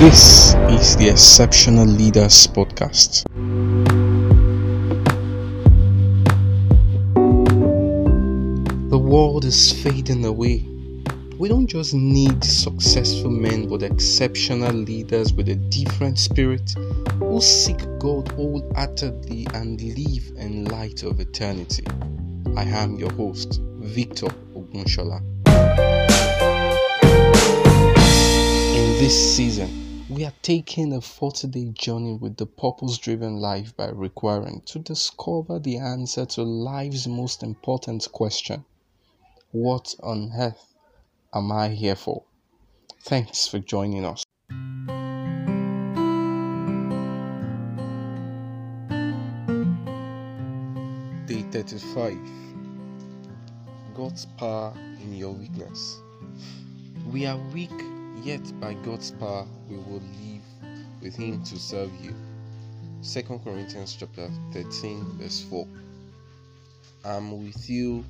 This is the Exceptional Leaders Podcast. The world is fading away. We don't just need successful men, but exceptional leaders with a different spirit who seek God wholeheartedly and live in light of eternity. I am your host, Victor Ogunshola. In this season, we are taking a 40 day journey with the purpose driven life by Rick Warren to discover the answer to life's most important question What on earth am I here for? Thanks for joining us. Day 35 God's power in your weakness. We are weak, yet by God's power we will live with Him to serve you. 2 Corinthians chapter 13, verse 4. I'm with you,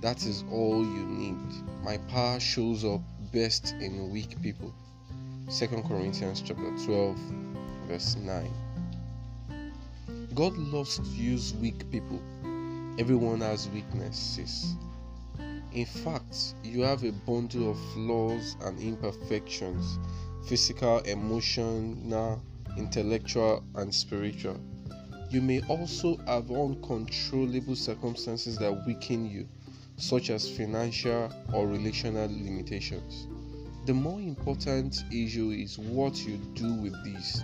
that is all you need. My power shows up best in weak people. 2 Corinthians chapter 12, verse 9. God loves to use weak people. Everyone has weaknesses. In fact, you have a bundle of flaws and imperfections physical, emotional, intellectual, and spiritual. You may also have uncontrollable circumstances that weaken you, such as financial or relational limitations. The more important issue is what you do with these.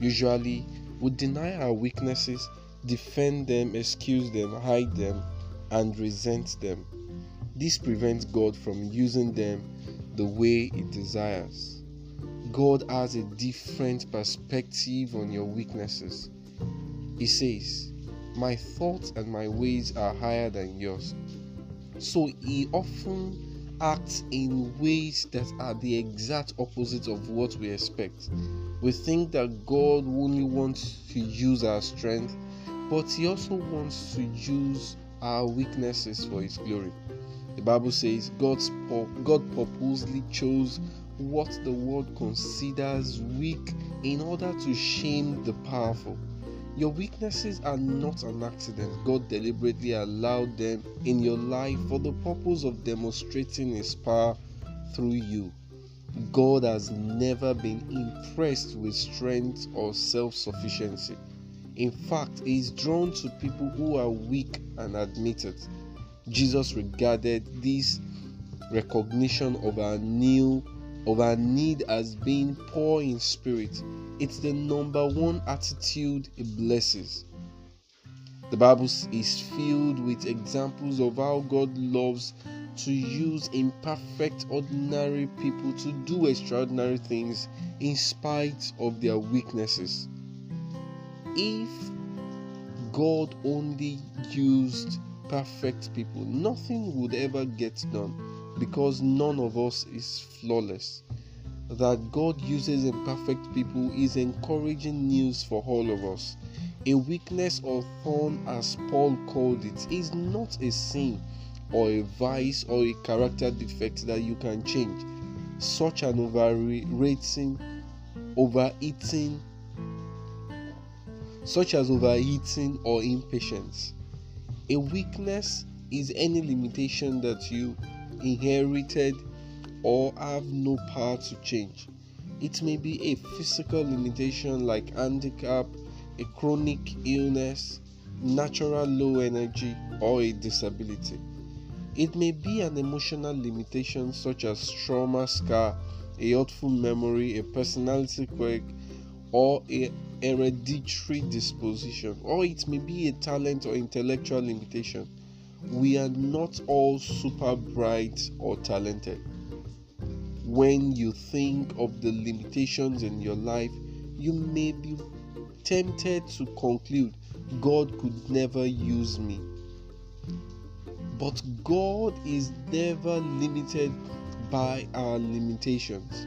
Usually, we deny our weaknesses, defend them, excuse them, hide them, and resent them. This prevents God from using them the way He desires. God has a different perspective on your weaknesses. He says, My thoughts and my ways are higher than yours. So He often acts in ways that are the exact opposite of what we expect. We think that God only wants to use our strength, but He also wants to use our weaknesses for His glory. The Bible says God's God purposely chose what the world considers weak in order to shame the powerful. Your weaknesses are not an accident. God deliberately allowed them in your life for the purpose of demonstrating His power through you. God has never been impressed with strength or self sufficiency. In fact, He is drawn to people who are weak and admit it. Jesus regarded this recognition of our new of our need as being poor in spirit. It's the number one attitude it blesses. The Bible is filled with examples of how God loves to use imperfect, ordinary people to do extraordinary things in spite of their weaknesses. If God only used perfect people, nothing would ever get done because none of us is flawless. That God uses imperfect people is encouraging news for all of us. A weakness or thorn, as Paul called it, is not a sin or a vice or a character defect that you can change, such an overrating, overeating, such as overeating or impatience. A weakness is any limitation that you inherited or have no power to change. It may be a physical limitation like handicap, a chronic illness, natural low energy, or a disability. It may be an emotional limitation such as trauma scar, a hurtful memory, a personality quirk, or a hereditary disposition, or it may be a talent or intellectual limitation. We are not all super bright or talented. When you think of the limitations in your life, you may be tempted to conclude God could never use me. But God is never limited by our limitations.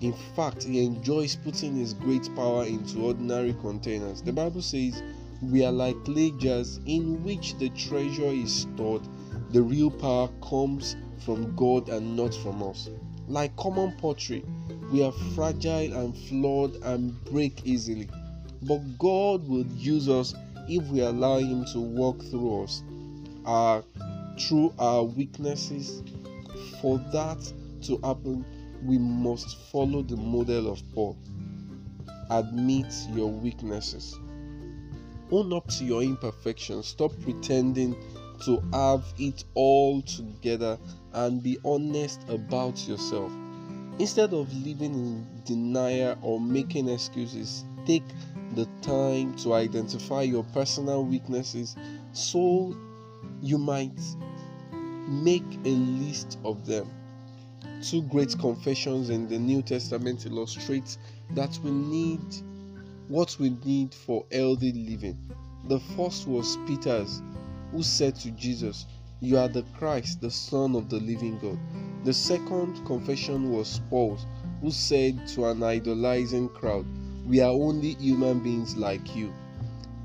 In fact, He enjoys putting His great power into ordinary containers. The Bible says, We are like clay jars in which the treasure is stored. The real power comes from God and not from us. Like common pottery, We are fragile and flawed and break easily. But God will use us if we allow Him to walk through us, our through our weaknesses. For that to happen, we must follow the model of Paul. Admit your weaknesses. Own up to your imperfections. Stop pretending to have it all together and be honest about yourself. Instead of living in denial or making excuses, take the time to identify your personal weaknesses so you might make a list of them. Two great confessions in the New Testament illustrate that we need what we need for healthy living. The first was Peter's, who said to Jesus, You are the Christ, the Son of the living God. The second confession was Paul's, who said to an idolizing crowd, We are only human beings like you.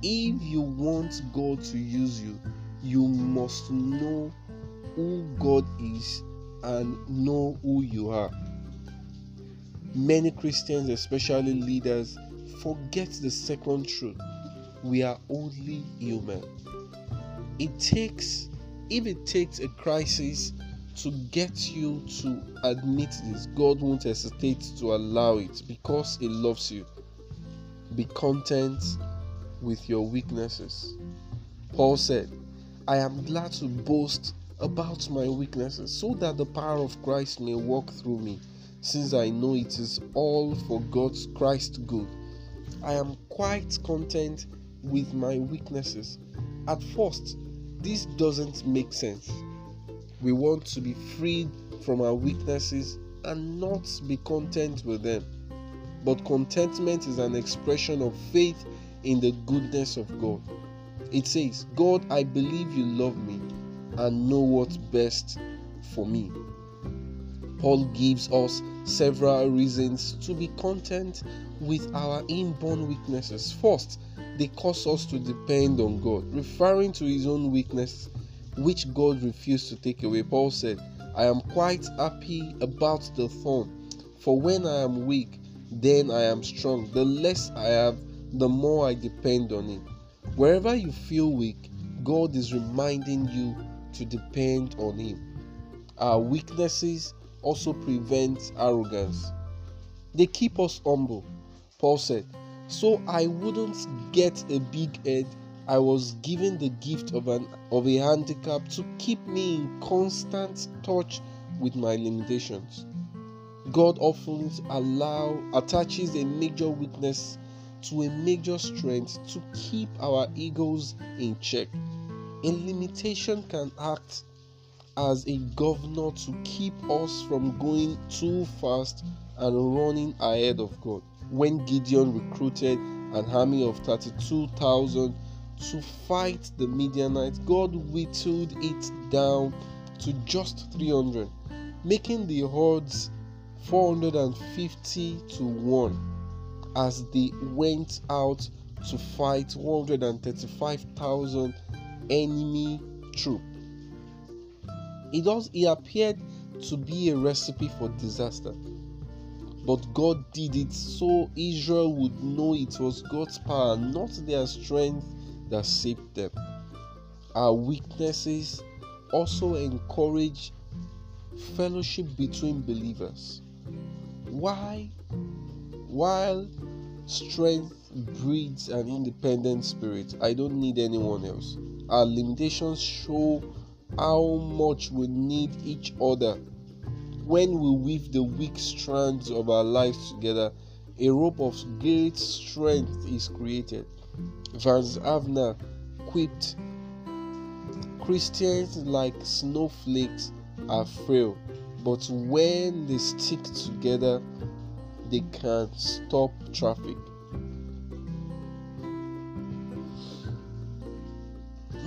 If you want God to use you, you must know who God is and know who you are. Many Christians, especially leaders, forget the second truth. We are only human. It takes, if it takes a crisis to get you to admit this, God won't hesitate to allow it because He loves you. Be content with your weaknesses. Paul said, I am glad to boast about my weaknesses so that the power of Christ may work through me, since I know it is all for God's Christ good. I am quite content with my weaknesses. At first, this doesn't make sense. We want to be freed from our weaknesses and not be content with them. But contentment is an expression of faith in the goodness of God. It says, God, I believe you love me and know what's best for me. Paul gives us several reasons to be content with our inborn weaknesses. First, they cause us to depend on God, referring to his own weakness, which God refused to take away. Paul said, I am quite happy about the thorn, for when I am weak, then I am strong. The less I have, the more I depend on Him. Wherever you feel weak, God is reminding you to depend on Him. Our weaknesses also prevent arrogance. They keep us humble. Paul said, So I wouldn't get a big head. I was given the gift of an of a handicap to keep me in constant touch with my limitations. God often allow attaches a major weakness to a major strength to keep our egos in check. A limitation can act as a governor to keep us from going too fast and running ahead of God. When Gideon recruited an army of 32,000 to fight the Midianites, God whittled it down to just 300, making the odds 450 to 1 as they went out to fight 135,000 enemy troop. It does it appeared to be a recipe for disaster. But God did it so Israel would know it was God's power, not their strength, that saved them. Our weaknesses also encourage fellowship between believers. Why? While strength breeds an independent spirit, I don't need anyone else. Our limitations show how much we need each other. When we weave the weak strands of our lives together, a rope of great strength is created. Vance Havner quipped, Christians like snowflakes are frail, but when they stick together, they can stop traffic.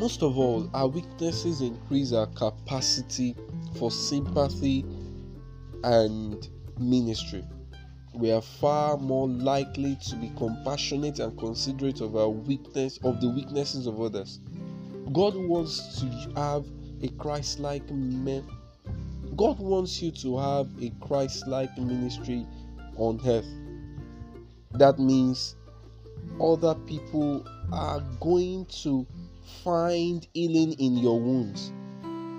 Most of all, our weaknesses increase our capacity for sympathy and ministry. We are far more likely to be compassionate and considerate of our weakness of the weaknesses of others. God wants to have a Christ-like me- God wants you to have a Christ-like ministry on earth. That means other people are going to find healing in your wounds.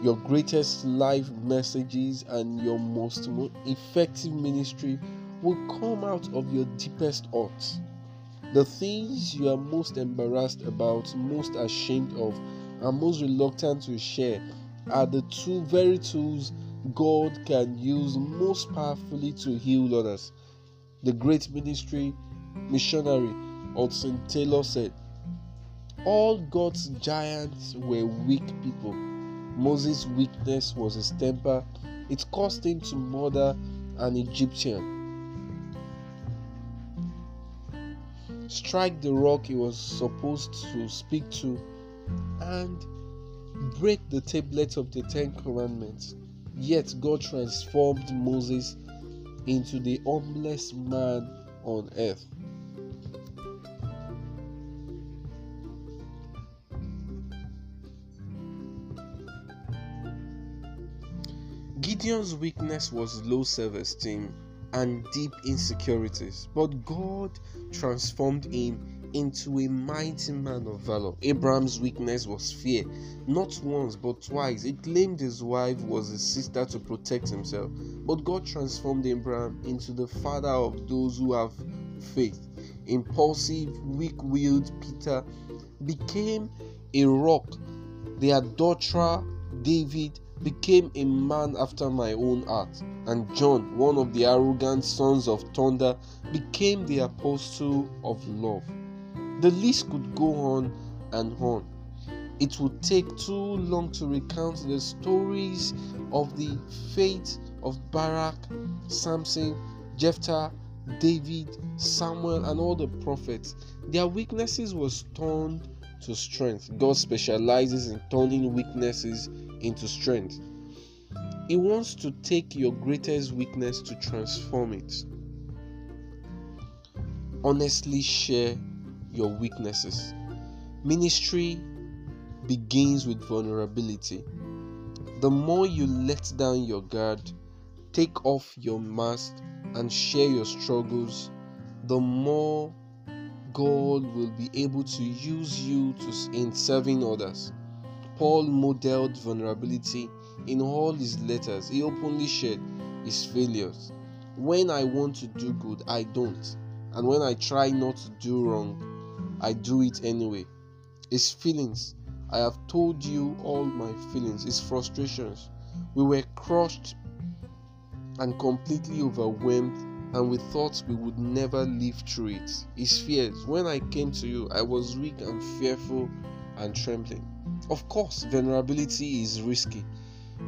Your greatest life messages and your most effective ministry will come out of your deepest thoughts. The things you are most embarrassed about, most ashamed of, and most reluctant to share are the two very tools God can use most powerfully to heal others. The great ministry missionary Hudson Taylor said, All God's giants were weak people. Moses' weakness was his temper, it caused him to murder an Egyptian. Strike the rock he was supposed to speak to, and break the tablets of the Ten Commandments. Yet God transformed Moses into the humblest man on earth. Gideon's weakness was low self esteem and deep insecurities, but God transformed him into a mighty man of valor. Abraham's weakness was fear. Not once, but twice. He claimed his wife was his sister to protect himself. But God transformed Abraham into the father of those who have faith. Impulsive, weak willed Peter became a rock. The adulterer David became a man after my own heart. And John, one of the arrogant sons of thunder, became the apostle of love. The list could go on and on. It would take too long to recount the stories of the fate of Barak, Samson, Jephthah, David, Samuel, and all the prophets. Their weaknesses was turned to strength. God specializes in turning weaknesses into strength. He wants to take your greatest weakness to transform it. Honestly share your weaknesses. Ministry begins with vulnerability. The more you let down your guard, take off your mask, and share your struggles, the more God will be able to use you to, in serving others. Paul modeled vulnerability in all his letters. He openly shared his failures. When I want to do good, I don't. And when I try not to do wrong, I do it anyway. His feelings. I have told you all my feelings, his frustrations. We were crushed and completely overwhelmed, and we thought we would never live through it. His fears. When I came to you, I was weak and fearful and trembling. Of course, vulnerability is risky.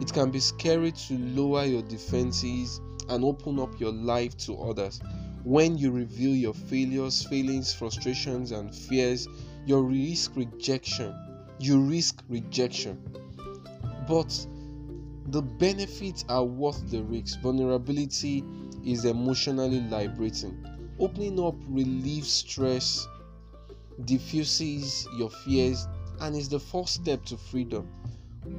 It can be scary to lower your defenses and open up your life to others. When you reveal your failures, feelings, frustrations, and fears, you risk rejection. You risk rejection. But the benefits are worth the risk. Vulnerability is emotionally liberating. Opening up relieves stress, diffuses your fears, and is the first step to freedom.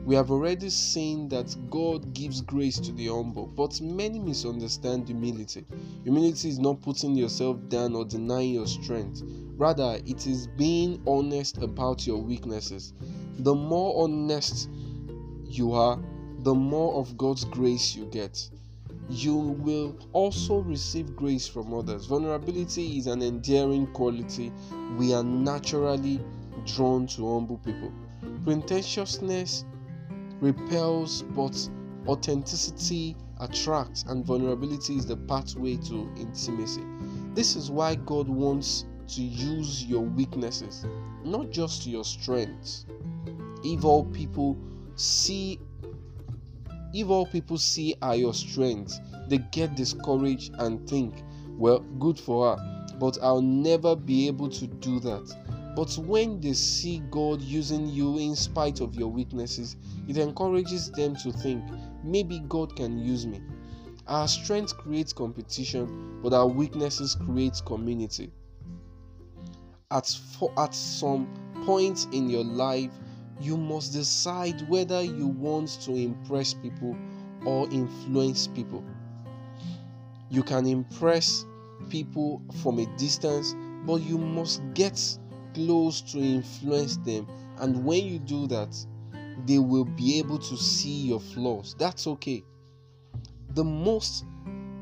We have already seen that God gives grace to the humble, but many misunderstand humility. Humility is not putting yourself down or denying your strength, rather, it is being honest about your weaknesses. The more honest you are, the more of God's grace you get. You will also receive grace from others. Vulnerability is an endearing quality. We are naturally drawn to humble people. Pretentiousness repels, but authenticity attracts, and vulnerability is the pathway to intimacy. This is why God wants to use your weaknesses, not just your strengths. If all people see if all people see are your strengths, they get discouraged and think, well, good for her, but I'll never be able to do that. But when they see God using you in spite of your weaknesses, it encourages them to think, maybe God can use me. Our strength creates competition, but our weaknesses create community. At, for, at some point in your life, you must decide whether you want to impress people or influence people. You can impress people from a distance, but you must get close to influence them. And when you do that, they will be able to see your flaws. That's okay. The most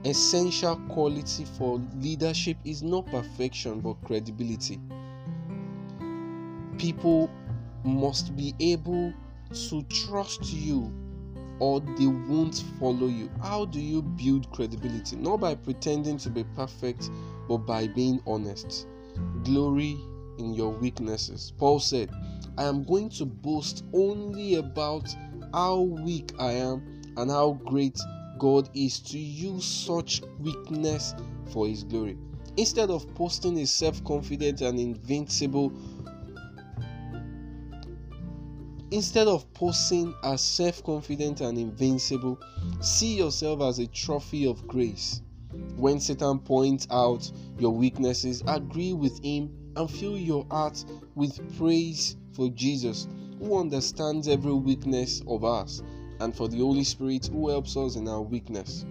essential quality for leadership is not perfection but credibility. People must be able to trust you or they won't follow you. How do you build credibility? Not by pretending to be perfect, but by being honest. Glory in your weaknesses. Paul said, I am going to boast only about how weak I am and how great God is to use such weakness for His glory. Instead of posting a self confident and invincible Instead of posing as self confident and invincible, see yourself as a trophy of grace. When Satan points out your weaknesses, agree with him and fill your heart with praise for Jesus, who understands every weakness of us, and for the Holy Spirit, who helps us in our weakness.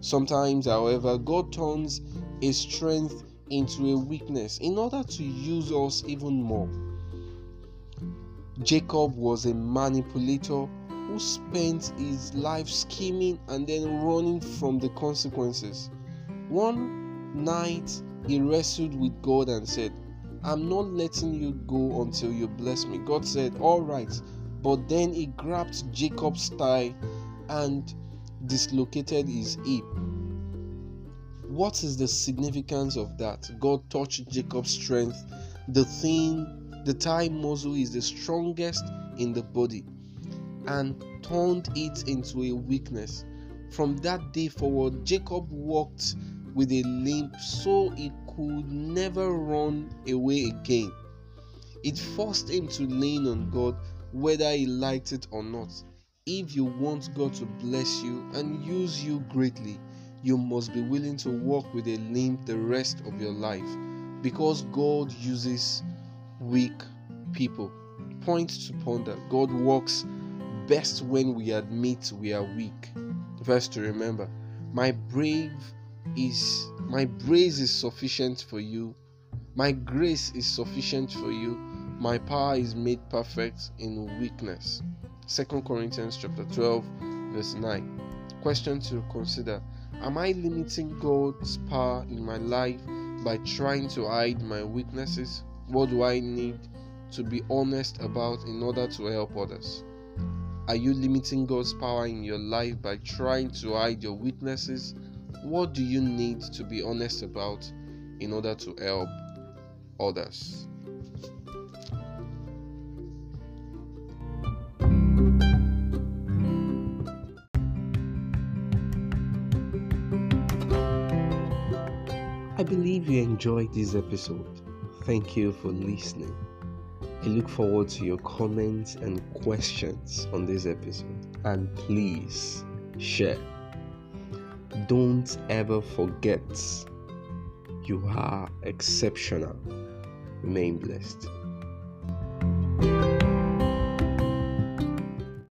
Sometimes, however, God turns a strength into a weakness in order to use us even more. Jacob was a manipulator who spent his life scheming and then running from the consequences. One night he wrestled with God and said, I'm not letting you go until you bless me. God said, All right. But then he grabbed Jacob's thigh and dislocated his hip. What is the significance of that? God touched Jacob's strength, the thing the thigh muscle is the strongest in the body and turned it into a weakness. From that day forward, Jacob walked with a limp so he could never run away again. It forced him to lean on God whether he liked it or not. If you want God to bless you and use you greatly, you must be willing to walk with a limp the rest of your life because God uses weak people. Point to ponder. God works best when we admit we are weak. Verse to remember. My brave is my grace is sufficient for you. My grace is sufficient for you. My power is made perfect in weakness. 2 Corinthians chapter 12 verse 9. Question to consider. Am I limiting God's power in my life by trying to hide my weaknesses? What do I need to be honest about in order to help others? Are you limiting God's power in your life by trying to hide your weaknesses? What do you need to be honest about in order to help others? I believe you enjoyed this episode. Thank you for listening. I look forward to your comments and questions on this episode. And please share. Don't ever forget you are exceptional. Remain blessed.